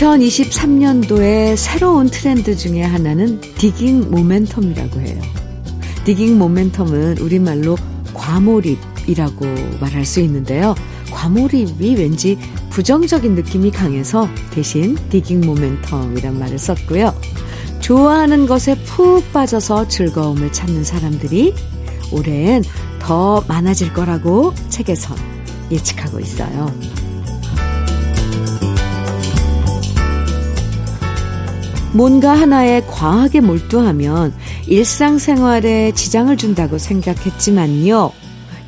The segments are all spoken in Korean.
2023년도의 새로운 트렌드 중에 하나는 디깅 모멘텀이라고 해요. 디깅 모멘텀은 우리말로 과몰입이라고 말할 수 있는데요. 과몰입이 왠지 부정적인 느낌이 강해서 대신 디깅 모멘텀이란 말을 썼고요. 좋아하는 것에 푹 빠져서 즐거움을 찾는 사람들이 올해엔 더 많아질 거라고 책에선 예측하고 있어요. 뭔가 하나에 과하게 몰두하면 일상생활에 지장을 준다고 생각했지만요.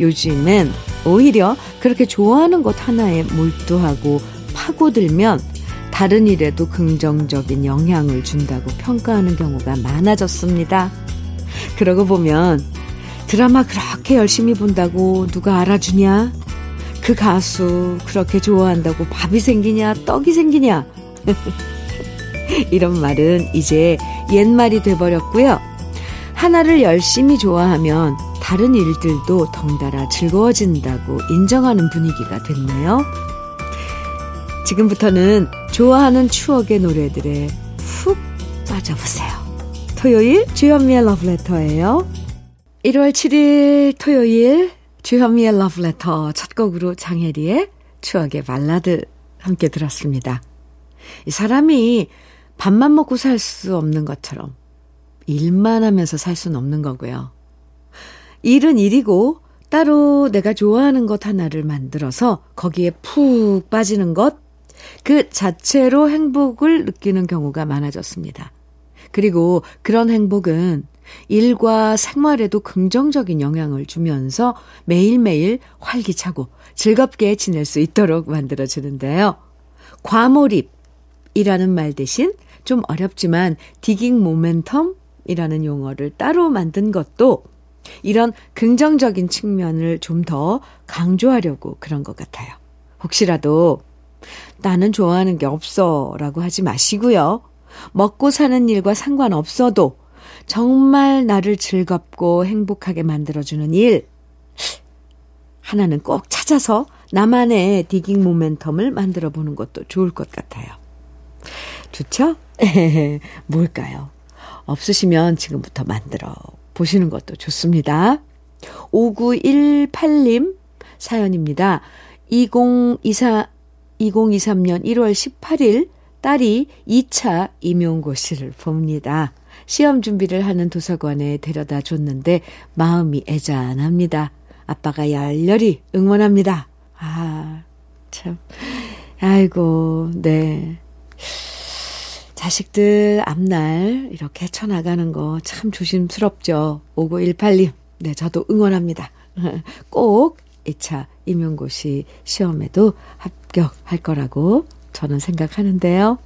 요즘엔 오히려 그렇게 좋아하는 것 하나에 몰두하고 파고들면 다른 일에도 긍정적인 영향을 준다고 평가하는 경우가 많아졌습니다. 그러고 보면 드라마 그렇게 열심히 본다고 누가 알아주냐? 그 가수 그렇게 좋아한다고 밥이 생기냐? 떡이 생기냐? 이런 말은 이제 옛말이 돼버렸고요. 하나를 열심히 좋아하면 다른 일들도 덩달아 즐거워진다고 인정하는 분위기가 됐네요. 지금부터는 좋아하는 추억의 노래들에 푹 빠져보세요. 토요일 주현미의 러브레터예요. 1월 7일 토요일 주현미의 러브레터 첫 곡으로 장혜리의 추억의 발라드 함께 들었습니다. 이 사람이 밥만 먹고 살 수 없는 것처럼 일만 하면서 살 수는 없는 거고요. 일은 일이고 따로 내가 좋아하는 것 하나를 만들어서 거기에 푹 빠지는 것, 그 자체로 행복을 느끼는 경우가 많아졌습니다. 그리고 그런 행복은 일과 생활에도 긍정적인 영향을 주면서 매일매일 활기차고 즐겁게 지낼 수 있도록 만들어주는데요. 과몰입이라는 말 대신 좀 어렵지만 디깅 모멘텀이라는 용어를 따로 만든 것도 이런 긍정적인 측면을 좀 더 강조하려고 그런 것 같아요. 혹시라도 나는 좋아하는 게 없어 라고 하지 마시고요. 먹고 사는 일과 상관없어도 정말 나를 즐겁고 행복하게 만들어주는 일, 하나는 꼭 찾아서 나만의 디깅 모멘텀을 만들어 보는 것도 좋을 것 같아요. 좋죠? 뭘까요? 없으시면 지금부터 만들어 보시는 것도 좋습니다. 5918님 사연입니다. 2024, 2023년 1월 18일 딸이 2차 임용고시를 봅니다. 시험 준비를 하는 도서관에 데려다 줬는데 마음이 애잔합니다. 아빠가 열렬히 응원합니다. 아, 참. 아이고, 네. 자식들 앞날 이렇게 헤쳐나가는 거 참 조심스럽죠. 5918님. 네, 저도 응원합니다. 꼭 2차 임용고시 시험에도 합격할 거라고 저는 생각하는데요.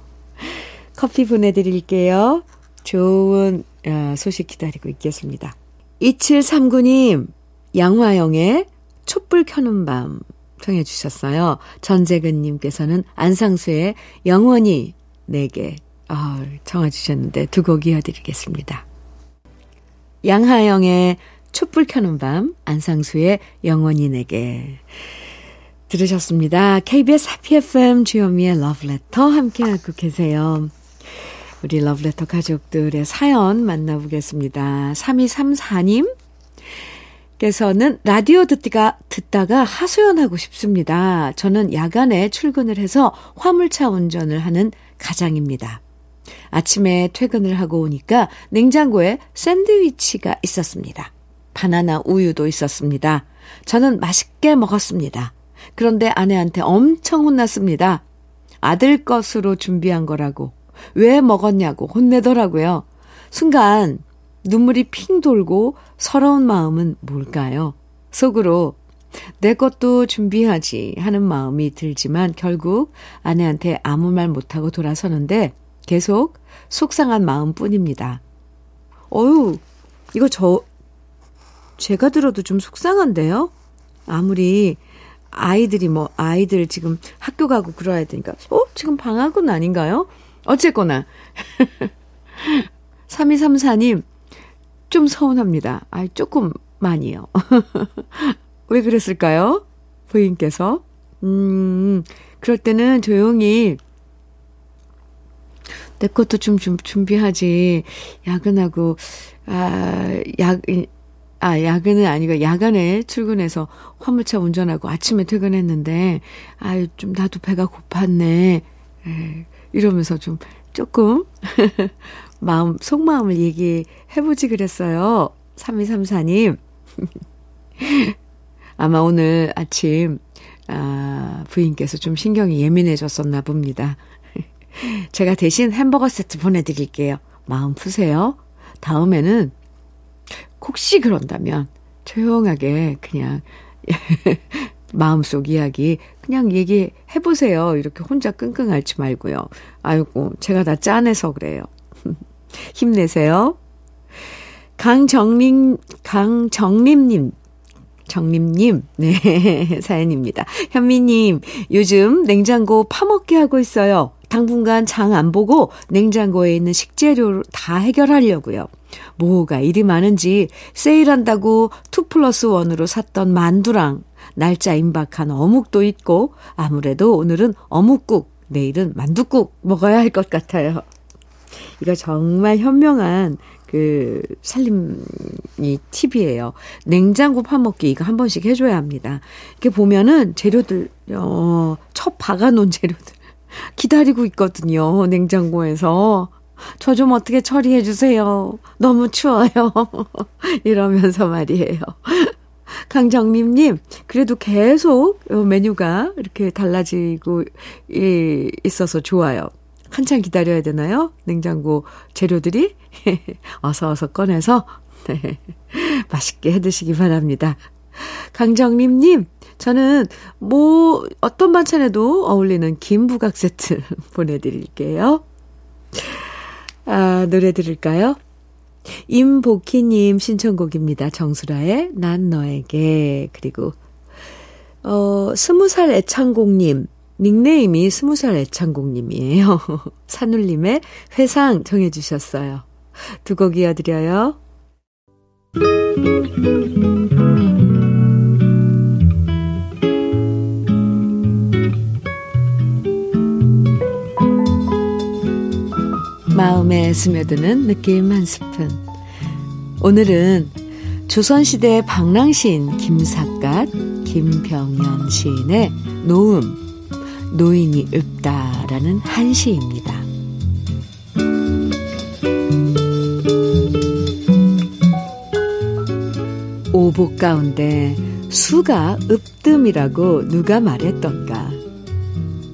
커피 보내드릴게요. 좋은 어, 소식 기다리고 있겠습니다. 2739님, 양화영의 촛불 켜는 밤 청해 주셨어요. 전재근님께서는 안상수의 영원히 내게 아, 청해 주셨는데 두 곡 이어드리겠습니다. 양하영의 촛불 켜는 밤, 안상수의 영원히 내게 들으셨습니다. KBS 해피 FM 주현미의 러브레터 함께하고 계세요. 우리 러브레터 가족들의 사연 만나보겠습니다. 3234님 께서는 라디오 듣다가, 듣다가 하소연하고 싶습니다. 저는 야간에 출근을 해서 화물차 운전을 하는 가장입니다. 아침에 퇴근을 하고 오니까 냉장고에 샌드위치가 있었습니다. 바나나 우유도 있었습니다. 저는 맛있게 먹었습니다. 그런데 아내한테 엄청 혼났습니다. 아들 것으로 준비한 거라고. 왜 먹었냐고 혼내더라고요. 순간 눈물이 핑 돌고 서러운 마음은 뭘까요? 속으로 내 것도 준비하지 하는 마음이 들지만 결국 아내한테 아무 말 못하고 돌아서는데 계속 속상한 마음 뿐입니다. 어유, 이거 저, 제가 들어도 좀 속상한데요? 아무리 아이들이 뭐, 아이들 지금 학교 가고 그러야 되니까, 어? 지금 방학은 아닌가요? 어쨌거나. 3234님, 좀 서운합니다. 아, 조금 많이요. 왜 그랬을까요? 부인께서. 음, 그럴 때는 조용히 내 것도 좀, 좀 준비하지. 야근하고, 아, 야, 아, 야근은 아니고 야간에 출근해서 화물차 운전하고 아침에 퇴근했는데, 아유, 좀 나도 배가 고팠네. 에, 이러면서 좀 조금 마음, 속마음을 얘기해보지 그랬어요. 3234님. 아마 오늘 아침, 아, 부인께서 좀 신경이 예민해졌었나 봅니다. 제가 대신 햄버거 세트 보내드릴게요. 마음 푸세요. 다음에는 혹시 그런다면 조용하게 그냥 마음속 이야기 그냥 얘기해 보세요. 이렇게 혼자 끙끙 앓지 말고요. 아이고, 제가 다 짠해서 그래요. 힘내세요. 강정림, 강정림님, 정림님, 네, 사연입니다. 현미님, 요즘 냉장고 파먹게 하고 있어요. 당분간 장 안 보고 냉장고에 있는 식재료를 다 해결하려고요. 뭐가 일이 많은지 세일한다고 2 플러스 1으로 샀던 만두랑 날짜 임박한 어묵도 있고 아무래도 오늘은 어묵국, 내일은 만두국 먹어야 할 것 같아요. 이거 정말 현명한 그 살림이 팁이에요. 냉장고 파먹기 이거 한 번씩 해줘야 합니다. 이렇게 보면은 재료들 어, 첫 박아놓은 재료들 기다리고 있거든요. 냉장고에서. 저 좀 어떻게 처리해 주세요. 너무 추워요. 이러면서 말이에요. 강정림님, 그래도 계속 메뉴가 이렇게 달라지고 있어서 좋아요. 한참 기다려야 되나요? 냉장고 재료들이? 어서 어서 꺼내서, 네. 맛있게 해 드시기 바랍니다. 강정림 님, 저는 뭐, 어떤 반찬에도 어울리는 김부각 세트 보내 드릴게요. 아, 노래 들을까요? 임복희 님 신청곡입니다. 정수라의 난 너에게. 그리고, 어, 스무 살 애창곡님. 닉네임이 스무 살 애창곡님이에요. 산울림의 회상 정해주셨어요. 두 곡 이어드려요. 마음에 스며드는 느낌 한 스푼. 오늘은 조선시대 방랑시인 김삿갓, 김병연 시인의 노음, 노인이 읊다라는 한 시입니다. 오복 가운데 수가 읍뜸이라고 누가 말했던가.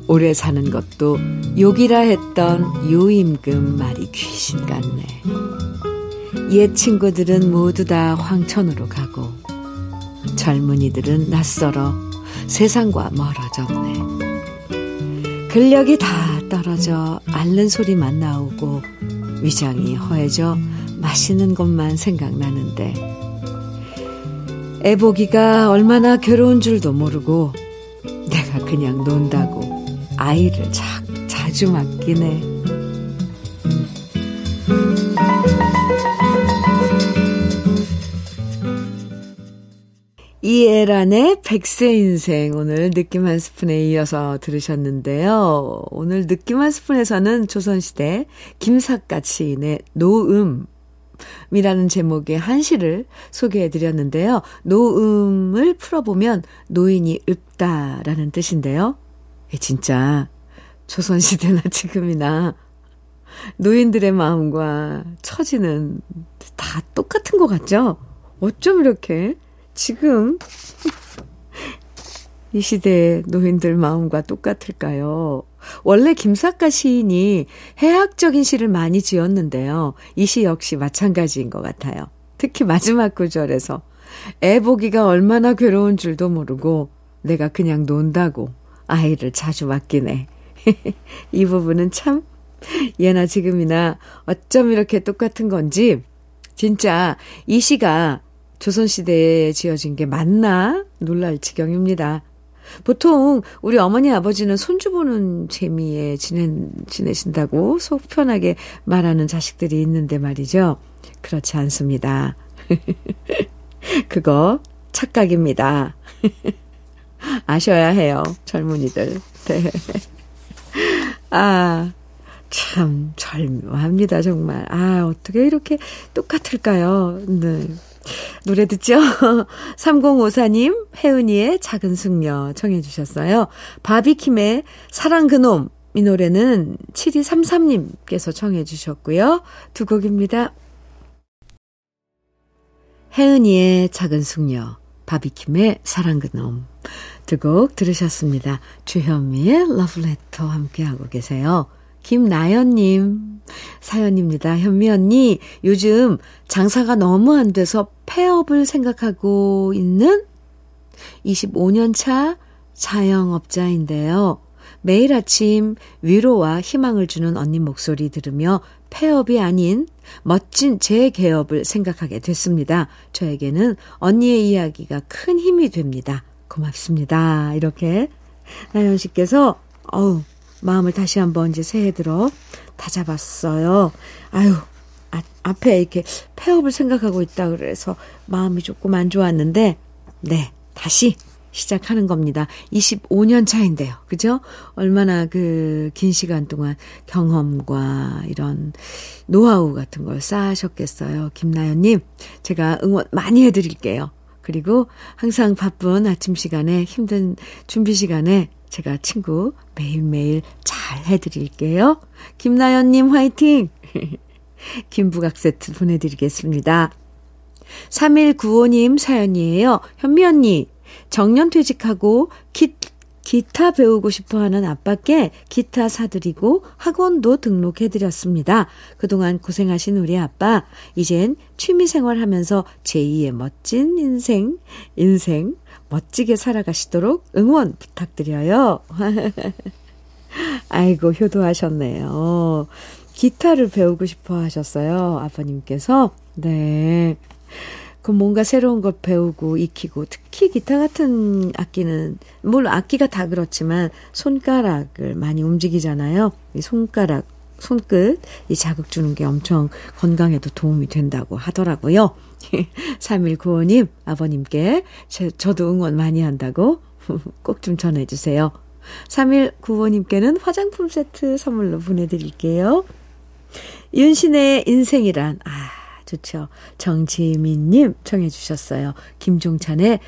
오래 사는 것도 욕이라 했던 요임금 말이 귀신 같네. 옛 친구들은 모두 다 황천으로 가고 젊은이들은 낯설어 세상과 멀어졌네. 근력이 다 떨어져 앓는 소리만 나오고 위장이 허해져 마시는 것만 생각나는데 애보기가 얼마나 괴로운 줄도 모르고 내가 그냥 논다고 아이를 자, 자주 맡기네. 이애란의 백세 인생 오늘 느낌 한 스푼에 이어서 들으셨는데요. 오늘 느낌 한 스푼에서는 조선시대 김삿갓 시인의 노음 이라는 제목의 한 시를 소개해 드렸는데요. 노음을 풀어보면 노인이 읊다라는 뜻인데요. 진짜 조선시대나 지금이나 노인들의 마음과 처지는 다 똑같은 것 같죠? 어쩜 이렇게 지금 이 시대의 노인들 마음과 똑같을까요? 원래 김삿갓 시인이 해학적인 시를 많이 지었는데요. 이 시 역시 마찬가지인 것 같아요. 특히 마지막 구절에서 애 보기가 얼마나 괴로운 줄도 모르고 내가 그냥 논다고 아이를 자주 맡기네. 이 부분은 참 예나 지금이나 어쩜 이렇게 똑같은 건지 진짜 이 시가 조선시대에 지어진 게 맞나 놀랄 지경입니다. 보통 우리 어머니 아버지는 손주 보는 재미에 지내, 지내신다고 속 편하게 말하는 자식들이 있는데 말이죠. 그렇지 않습니다. 그거 착각입니다. 아셔야 해요. 젊은이들. 네. 아, 참 절묘합니다, 정말. 아, 어떻게 이렇게 똑같을까요? 네. 노래 듣죠? 3054님, 혜은이의 작은 숙녀 청해 주셨어요. 바비킴의 사랑 그놈. 이 노래는 7233님께서 청해 주셨고요. 두 곡입니다. 혜은이의 작은 숙녀, 바비킴의 사랑 그놈. 두 곡 들으셨습니다. 주현미의 러브레터 함께하고 계세요. 김나연님 사연입니다. 현미 언니, 요즘 장사가 너무 안 돼서 폐업을 생각하고 있는 25년 차 자영업자인데요. 매일 아침 위로와 희망을 주는 언니 목소리 들으며 폐업이 아닌 멋진 제 개업을 생각하게 됐습니다. 저에게는 언니의 이야기가 큰 힘이 됩니다. 고맙습니다. 이렇게 나연 씨께서 어우 마음을 다시 한번 이제 새해 들어 다잡았어요. 아유, 아, 앞에 이렇게 폐업을 생각하고 있다 그래서 마음이 조금 안 좋았는데, 네, 다시 시작하는 겁니다. 25년 차인데요. 그죠? 얼마나 그 긴 시간 동안 경험과 이런 노하우 같은 걸 쌓으셨겠어요. 김나연님, 제가 응원 많이 해드릴게요. 그리고 항상 바쁜 아침 시간에 힘든 준비 시간에 제가 친구 매일매일 잘 해드릴게요. 김나연님 화이팅! 김부각 세트 보내드리겠습니다. 3195님 사연이에요. 현미 언니, 정년 퇴직하고 기, 기타 배우고 싶어 하는 아빠께 기타 사드리고 학원도 등록해드렸습니다. 그동안 고생하신 우리 아빠, 이젠 취미생활 하면서 제2의 멋진 인생, 인생 멋지게 살아가시도록 응원 부탁드려요. 아이고, 효도하셨네요. 기타를 배우고 싶어 하셨어요. 아버님께서. 네. 그 뭔가 새로운 걸 배우고 익히고 특히 기타 같은 악기는 물론 악기가 다 그렇지만 손가락을 많이 움직이잖아요. 이 손가락 손끝 이 자극 주는 게 엄청 건강에도 도움이 된다고 하더라고요. 3195님 아버님께 제, 저도 응원 많이 한다고 꼭 좀 전해주세요. 3195님께는 화장품 세트 선물로 보내드릴게요. 윤신의 인생이란 아 좋죠. 정지민님 청해 주셨어요. 김종찬의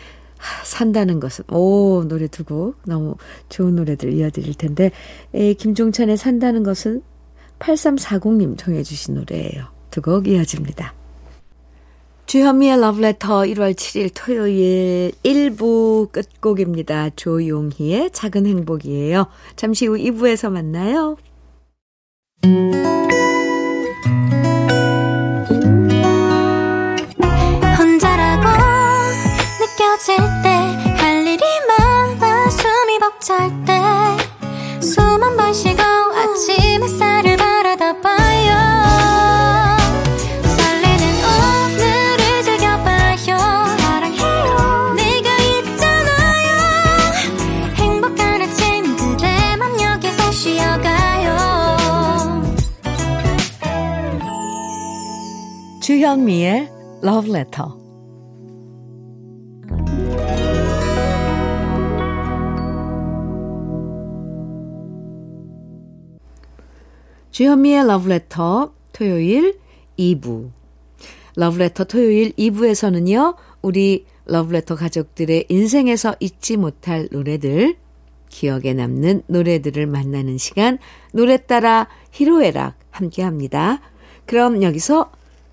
산다는 것은 오 노래 두 곡 너무 좋은 노래들 이어드릴 텐데 에, 김종찬의 산다는 것은 8340님 청해 주신 노래예요. 두 곡 이어집니다. 주현미의 러브레터 1월 7일 토요일 1부 끝곡입니다. 조용희의 작은 행복이에요. 잠시 후 2부에서 만나요. 느껴질 때 할 일이 많아 숨이 벅찰 때숨한번쉬 주현미의 Love Letter 주현미의 러브레터 토요일 2부. 러브레터 토요일 2부에서는요, 우리 러브레터 가족들의 인생에서 잊지 못할 노래들, 기억에 남는 노래들을 만나는 시간, 노래 따라 희로애락 함께 합니다. 그럼 여기서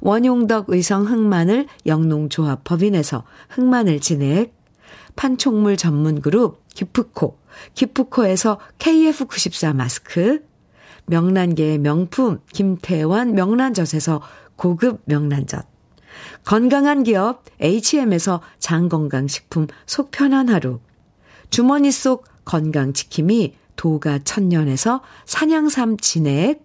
원용덕 의성 흑마늘 영농조합 법인에서 흑마늘 진액, 판촉물 전문 그룹 기프코, 기프코에서 KF94 마스크, 명란계의 명품 김태환 명란젓에서 고급 명란젓, 건강한 기업 H&M에서 장건강식품 속편한 하루, 주머니 속 건강지킴이 도가 천년에서 산양삼 진액,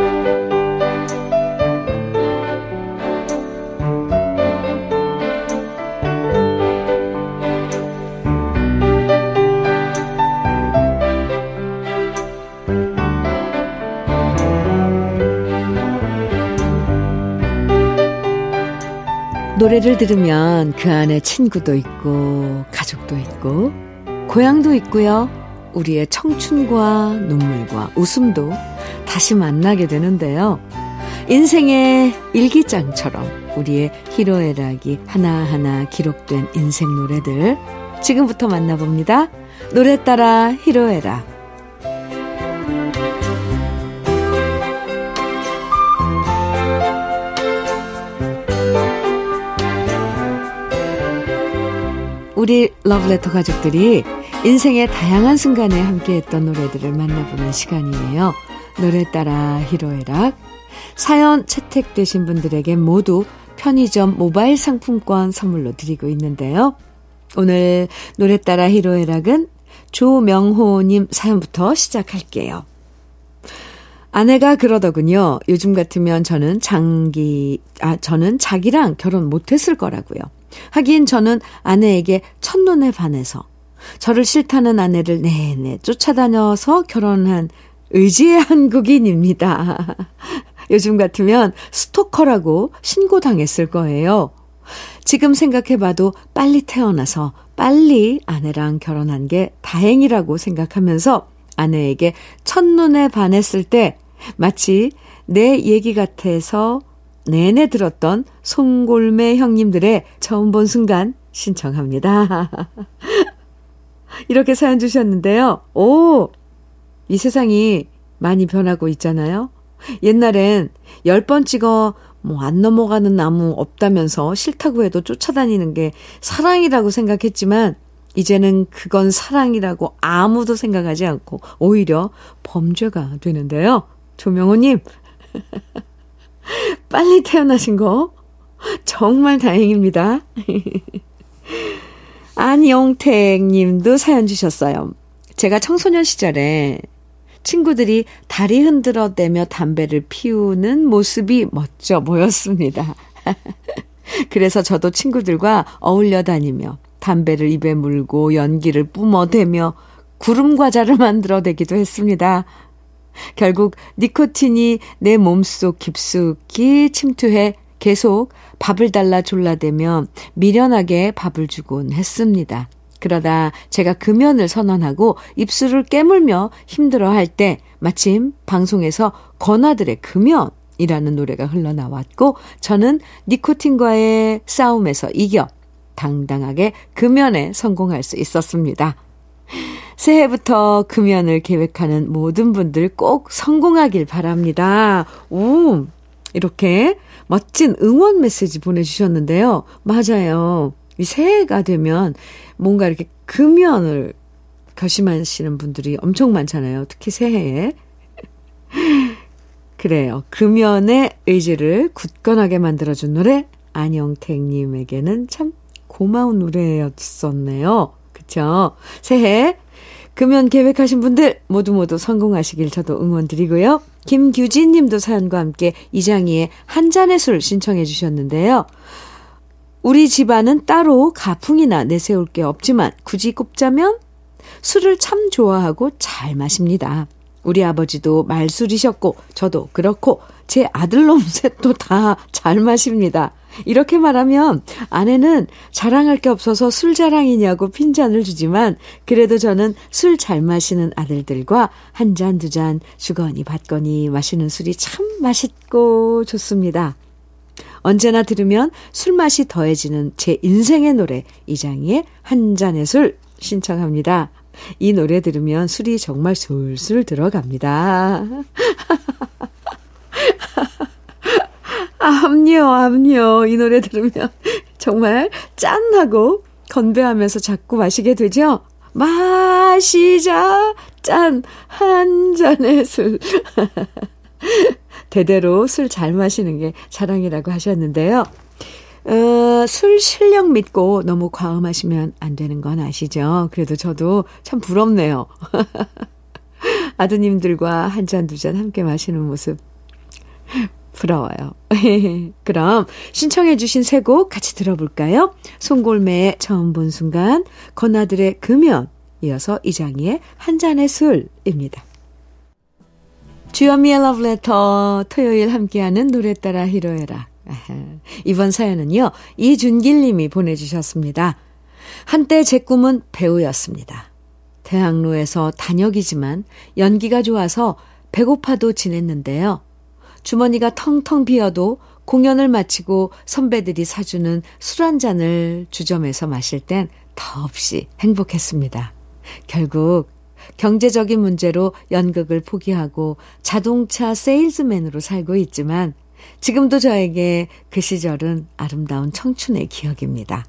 노래를 들으면 그 안에 친구도 있고, 가족도 있고, 고향도 있고요. 우리의 청춘과 눈물과 웃음도 다시 만나게 되는데요. 인생의 일기장처럼 우리의 희로애락이 하나하나 기록된 인생 노래들 지금부터 만나봅니다. 노래 따라 희로애락 우리 러브레터 가족들이 인생의 다양한 순간에 함께했던 노래들을 만나보는 시간이에요. 노래 따라 히로에락. 사연 채택되신 분들에게 모두 편의점 모바일 상품권 선물로 드리고 있는데요. 오늘 노래 따라 히로에락은 조명호님 사연부터 시작할게요. 아내가 그러더군요. 요즘 같으면 저는 장기, 아, 저는 자기랑 결혼 못했을 거라고요. 하긴 저는 아내에게 첫눈에 반해서 저를 싫다는 아내를 내내 쫓아다녀서 결혼한 의지의 한국인입니다. 요즘 같으면 스토커라고 신고당했을 거예요. 지금 생각해봐도 빨리 태어나서 빨리 아내랑 결혼한 게 다행이라고 생각하면서 아내에게 첫눈에 반했을 때 마치 내 얘기 같아서 내내 들었던 송골매 형님들의 처음 본 순간 신청합니다. 이렇게 사연 주셨는데요. 오! 이 세상이 많이 변하고 있잖아요. 옛날엔 10번 찍어 뭐 안 넘어가는 나무 없다면서 싫다고 해도 쫓아다니는 게 사랑이라고 생각했지만 이제는 그건 사랑이라고 아무도 생각하지 않고 오히려 범죄가 되는데요. 조명호님. 빨리 태어나신 거 정말 다행입니다. 안영택 님도 사연 주셨어요. 제가 청소년 시절에 친구들이 다리 흔들어 대며 담배를 피우는 모습이 멋져 보였습니다. 그래서 저도 친구들과 어울려 다니며 담배를 입에 물고 연기를 뿜어대며 구름 과자를 만들어 대기도 했습니다. 결국 니코틴이 내 몸속 깊숙이 침투해 계속 밥을 달라 졸라대며 미련하게 밥을 주곤 했습니다. 그러다 제가 금연을 선언하고 입술을 깨물며 힘들어할 때 마침 방송에서 건아들의 금연이라는 노래가 흘러나왔고 저는 니코틴과의 싸움에서 이겨 당당하게 금연에 성공할 수 있었습니다. 새해부터 금연을 계획하는 모든 분들 꼭 성공하길 바랍니다. 오, 이렇게 멋진 응원 메시지 보내주셨는데요. 맞아요. 이 새해가 되면 뭔가 이렇게 금연을 결심하시는 분들이 엄청 많잖아요. 특히 새해에. 그래요. 금연의 의지를 굳건하게 만들어준 노래, 안영택님에게는 참 고마운 노래였었네요. 그쵸? 새해 금연 계획하신 분들 모두 모두 성공하시길 저도 응원 드리고요. 김규진 님도 사연과 함께 이장희의 한 잔의 술 신청해 주셨는데요. 우리 집안은 따로 가풍이나 내세울 게 없지만 굳이 꼽자면 술을 참 좋아하고 잘 마십니다. 우리 아버지도 말술이셨고 저도 그렇고 제 아들놈 셋도 다 잘 마십니다. 이렇게 말하면 아내는 자랑할 게 없어서 술 자랑이냐고 핀잔을 주지만 그래도 저는 술 잘 마시는 아들들과 한 잔, 두 잔 주거니 받거니 마시는 술이 참 맛있고 좋습니다. 언제나 들으면 술맛이 더해지는 제 인생의 노래 이장희의 한 잔의 술 신청합니다. 이 노래 들으면 술이 정말 술술 들어갑니다. 암요, 암요. 이 노래 들으면 정말 짠하고 건배하면서 자꾸 마시게 되죠? 마시자, 짠, 한 잔의 술. 대대로 술 잘 마시는 게 자랑이라고 하셨는데요. 어, 술 실력 믿고 너무 과음하시면 안 되는 건 아시죠? 그래도 저도 참 부럽네요. 아드님들과 한 잔, 두 잔 함께 마시는 모습 부러워요. 그럼 신청해 주신 세 곡 같이 들어볼까요? 송골매의 처음 본 순간, 건아들의 금연, 이어서 이장희의 한 잔의 술입니다. 주현미의 러브레터 토요일 함께하는 노래 따라 히로에라. 이번 사연은요, 이준길 님이 보내주셨습니다. 한때 제 꿈은 배우였습니다. 대학로에서 단역이지만 연기가 좋아서 배고파도 지냈는데요. 주머니가 텅텅 비어도 공연을 마치고 선배들이 사주는 술 한 잔을 주점에서 마실 땐 더없이 행복했습니다. 결국 경제적인 문제로 연극을 포기하고 자동차 세일즈맨으로 살고 있지만 지금도 저에게 그 시절은 아름다운 청춘의 기억입니다.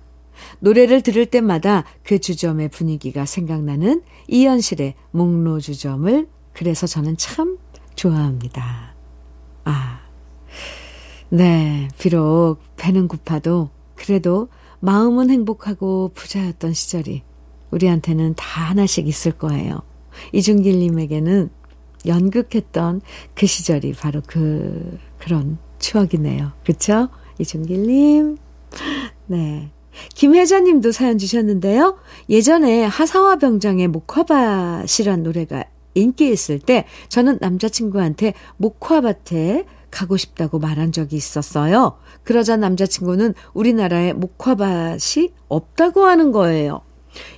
노래를 들을 때마다 그 주점의 분위기가 생각나는 이현실의 목로 주점을 그래서 저는 참 좋아합니다. 아, 네, 비록 배는 고파도 그래도 마음은 행복하고 부자였던 시절이 우리한테는 다 하나씩 있을 거예요. 이준길님에게는 연극했던 그 시절이 바로 그, 그런 추억이네요. 그쵸? 이준길님. 네. 김혜자님도 사연 주셨는데요. 예전에 하사와 병장의 목화밭이란 노래가 인기 있을 때 저는 남자친구한테 목화밭에 가고 싶다고 말한 적이 있었어요. 그러자 남자친구는 우리나라에 목화밭이 없다고 하는 거예요.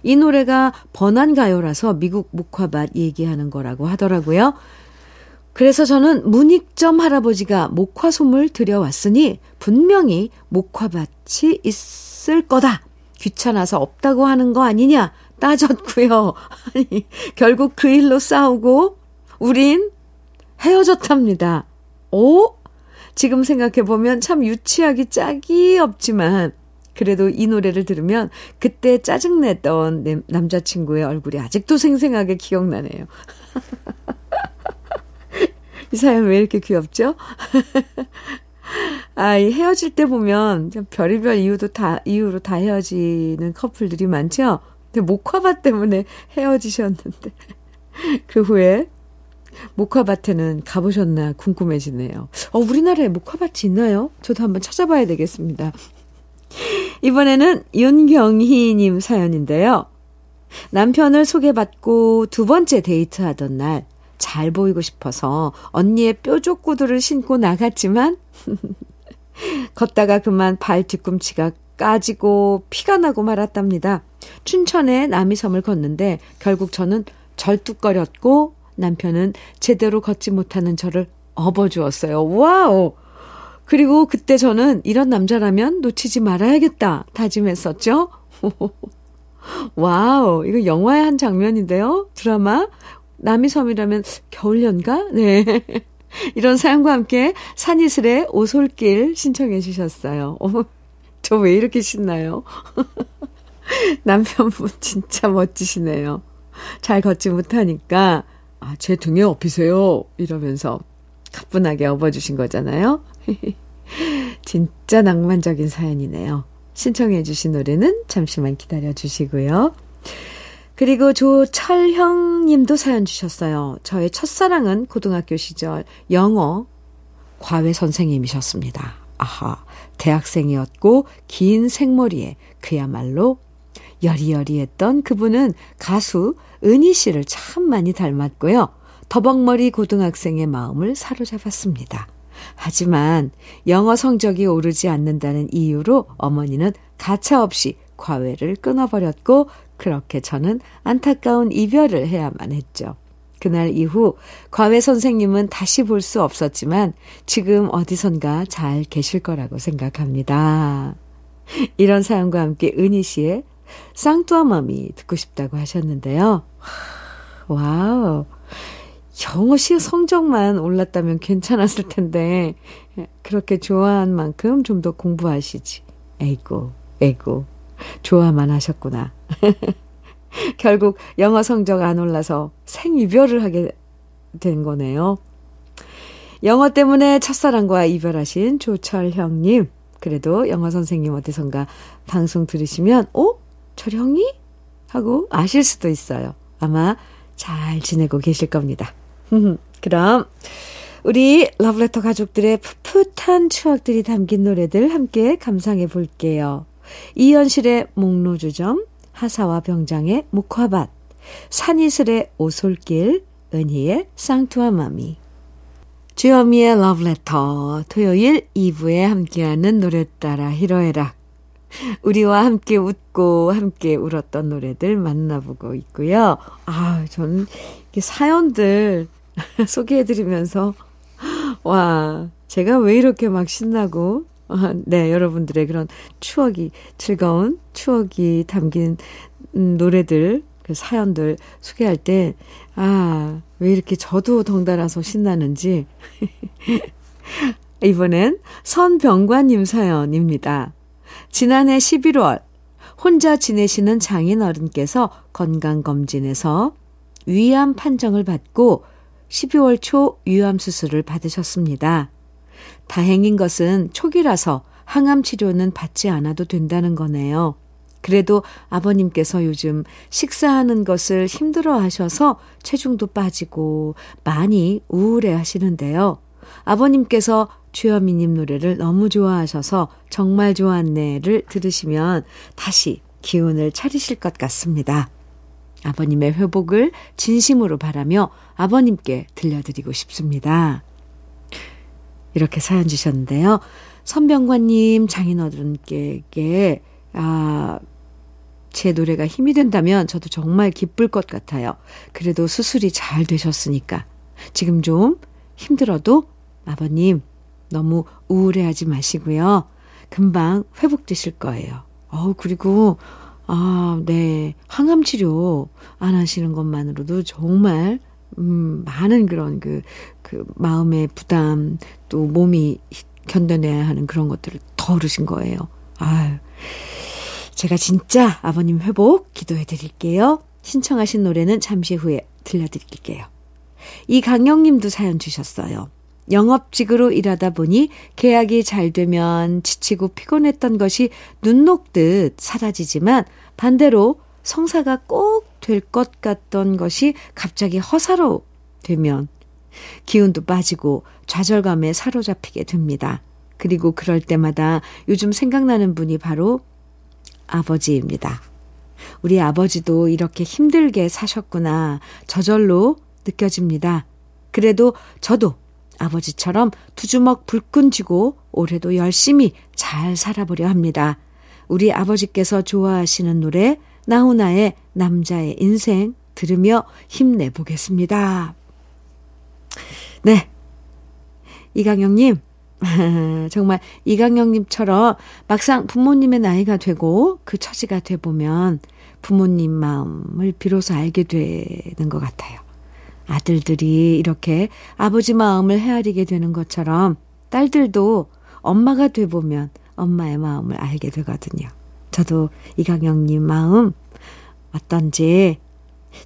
이 노래가 번안가요라서 미국 목화밭 얘기하는 거라고 하더라고요. 그래서 저는 문익점 할아버지가 목화솜을 들여왔으니 분명히 목화밭이 있을 거다. 귀찮아서 없다고 하는 거 아니냐 따졌고요. 아니 결국 그 일로 싸우고 우린 헤어졌답니다. 오? 지금 생각해보면 참 유치하기 짝이 없지만 그래도 이 노래를 들으면 그때 짜증냈던 남자친구의 얼굴이 아직도 생생하게 기억나네요. 이 사연 왜 이렇게 귀엽죠? 아, 이 헤어질 때 보면 별의별 이유도 다, 이유로 다 헤어지는 커플들이 많죠? 근데 목화밭 때문에 헤어지셨는데. 그 후에 목화밭에는 가보셨나 궁금해지네요. 어, 우리나라에 목화밭이 있나요? 저도 한번 찾아봐야 되겠습니다. 이번에는 윤경희님 사연인데요. 남편을 소개받고 두 번째 데이트하던 날, 잘 보이고 싶어서 언니의 뾰족 구두를 신고 나갔지만, 걷다가 그만 발 뒤꿈치가 까지고 피가 나고 말았답니다. 춘천에 남이섬을 걷는데 결국 저는 절뚝거렸고 남편은 제대로 걷지 못하는 저를 업어주었어요. wow! 그리고 그때 저는 이런 남자라면 놓치지 말아야겠다 다짐했었죠. wow, 이거 영화의 한 장면인데요. 드라마 남이섬이라면 겨울연가? 네. 이런 사연과 함께 산이슬의 오솔길 신청해 주셨어요. 어, 저 왜 이렇게 신나요? 남편분 진짜 멋지시네요. 잘 걷지 못하니까, 아, 제 등에 업히세요. 이러면서 가뿐하게 업어주신 거잖아요. 진짜 낭만적인 사연이네요. 신청해 주신 노래는 잠시만 기다려 주시고요. 그리고 조철형 님도 사연 주셨어요. 저의 첫사랑은 고등학교 시절 영어 과외 선생님이셨습니다. 아하, 대학생이었고 긴 생머리에 그야말로 여리여리했던 그분은 가수 은희 씨를 참 많이 닮았고요. 더벅머리 고등학생의 마음을 사로잡았습니다. 하지만 영어 성적이 오르지 않는다는 이유로 어머니는 가차없이 과외를 끊어버렸고 그렇게 저는 안타까운 이별을 해야만 했죠. 그날 이후 과외 선생님은 다시 볼 수 없었지만 지금 어디선가 잘 계실 거라고 생각합니다. 이런 사연과 함께 은희 씨의 Sans toi mamie 듣고 싶다고 하셨는데요. wow. 영어 시 성적만 올랐다면 괜찮았을 텐데 그렇게 좋아한 만큼 좀 더 공부하시지. 에이고, 에이고. 좋아만 하셨구나. 결국 영어 성적 안 올라서 생이별을 하게 된 거네요. 영어 때문에 첫사랑과 이별하신 조철형님. 그래도 영어 선생님 어디선가 방송 들으시면, 어? 철형이? 하고 아실 수도 있어요. 아마 잘 지내고 계실 겁니다. 그럼, 우리 러브레터 가족들의 풋풋한 추억들이 담긴 노래들 함께 감상해 볼게요. 이현실의 목로주점, 하사와 병장의 묵화밭, 산이슬의 오솔길, 은희의 쌍투아마미. 주여미의 러브레터, 토요일 2부에 함께하는 노래 따라 히로에락. 우리와 함께 웃고 함께 울었던 노래들 만나보고 있고요. 아, 저는 사연들 소개해드리면서, 와, 제가 왜 이렇게 막 신나고 아, 네, 여러분들의 그런 추억이, 즐거운 추억이 담긴 음, 노래들, 그 사연들 소개할 때, 아, 왜 이렇게 저도 덩달아서 신나는지. 이번엔 선병관님 사연입니다. 지난해 11월, 혼자 지내시는 장인 어른께서 건강검진에서 위암 판정을 받고 12월 초 위암 수술을 받으셨습니다. 다행인 것은 초기라서 항암 치료는 받지 않아도 된다는 거네요. 그래도 아버님께서 요즘 식사하는 것을 힘들어 하셔서 체중도 빠지고 많이 우울해 하시는데요. 아버님께서 주여미님 노래를 너무 좋아하셔서 정말 좋았네를 들으시면 다시 기운을 차리실 것 같습니다. 아버님의 회복을 진심으로 바라며 아버님께 들려드리고 싶습니다. 이렇게 사연 주셨는데요. 선병관님, 장인어른께, 아, 제 노래가 힘이 된다면 저도 정말 기쁠 것 같아요. 그래도 수술이 잘 되셨으니까. 지금 좀 힘들어도 아버님 너무 우울해하지 마시고요. 금방 회복되실 거예요. 어 그리고 아, 네. 항암 치료 안 하시는 것만으로도 정말 음, 많은 그런 그, 그 마음의 부담, 또 몸이 견뎌내야 하는 그런 것들을 덜으신 거예요. 아유. 제가 진짜 아버님 회복 기도해 드릴게요. 신청하신 노래는 잠시 후에 들려드릴게요. 이강영 님도 사연 주셨어요. 영업직으로 일하다 보니 계약이 잘 되면 지치고 피곤했던 것이 눈 녹듯 사라지지만 반대로 성사가 꼭 될 것 같던 것이 갑자기 허사로 되면 기운도 빠지고 좌절감에 사로잡히게 됩니다. 그리고 그럴 때마다 요즘 생각나는 분이 바로 아버지입니다. 우리 아버지도 이렇게 힘들게 사셨구나. 저절로 느껴집니다. 그래도 저도 아버지처럼 두 주먹 불끈 쥐고 올해도 열심히 잘 살아보려 합니다. 우리 아버지께서 좋아하시는 노래 나훈아의 남자의 인생 들으며 힘내보겠습니다. 네. 이강영님, 정말 이강영님처럼 막상 부모님의 나이가 되고 그 처지가 돼보면 부모님 마음을 비로소 알게 되는 것 같아요. 아들들이 이렇게 아버지 마음을 헤아리게 되는 것처럼 딸들도 엄마가 돼보면 엄마의 마음을 알게 되거든요. 저도 이강영님 마음 어떤지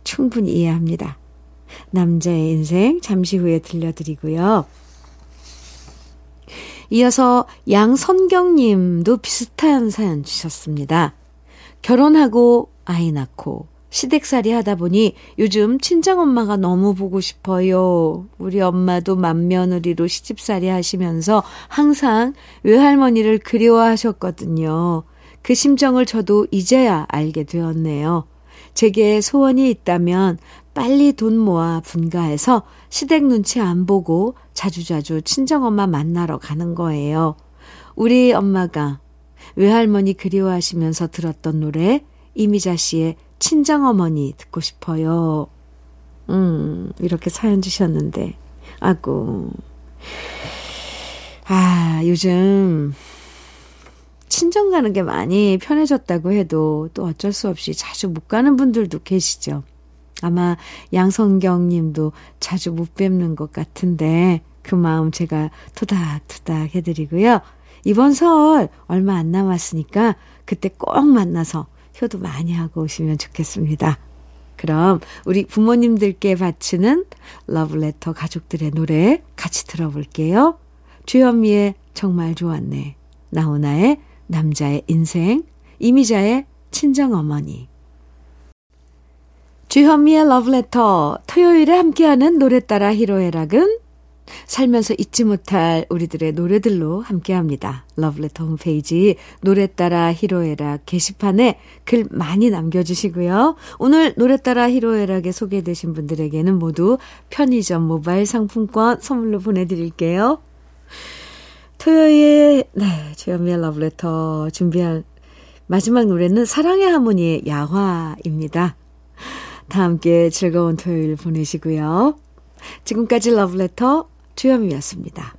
충분히 이해합니다. 남자의 인생 잠시 후에 들려드리고요. 이어서 양선경 님도 비슷한 사연 주셨습니다. 결혼하고 아이 낳고 시댁살이 하다 보니 요즘 친정엄마가 너무 보고 싶어요. 우리 엄마도 맏며느리로 시집살이 하시면서 항상 외할머니를 그리워하셨거든요. 그 심정을 저도 이제야 알게 되었네요. 제게 소원이 있다면 빨리 돈 모아 분가해서 시댁 눈치 안 보고 자주자주 친정엄마 만나러 가는 거예요. 우리 엄마가 외할머니 그리워하시면서 들었던 노래 이미자 씨의 친정어머니 듣고 싶어요. 음, 이렇게 사연 주셨는데, 아고. 아, 요즘 친정 가는 게 많이 편해졌다고 해도 또 어쩔 수 없이 자주 못 가는 분들도 계시죠. 아마 양성경 님도 자주 못 뵙는 것 같은데 그 마음 제가 토닥토닥 해드리고요. 이번 설 얼마 안 남았으니까 그때 꼭 만나서 효도 많이 하고 오시면 좋겠습니다. 그럼 우리 부모님들께 바치는 러브레터 가족들의 노래 같이 들어볼게요. 주현미의 정말 좋았네. 나훈아의 남자의 인생, 이미자의 친정어머니. 주현미의 러브레터 토요일에 함께하는 노래 따라 히로애락은 살면서 잊지 못할 우리들의 노래들로 함께합니다. 러브레터 홈페이지 노래 따라 히로애락 게시판에 글 많이 남겨주시고요. 오늘 노래 따라 히로애락에 소개되신 분들에게는 모두 편의점 모바일 상품권 선물로 보내드릴게요. 토요일 네 주현미의 러브레터 준비한 마지막 노래는 사랑의 하모니의 야화입니다. 다 함께 즐거운 토요일 보내시고요. 지금까지 러브레터 주현미였습니다.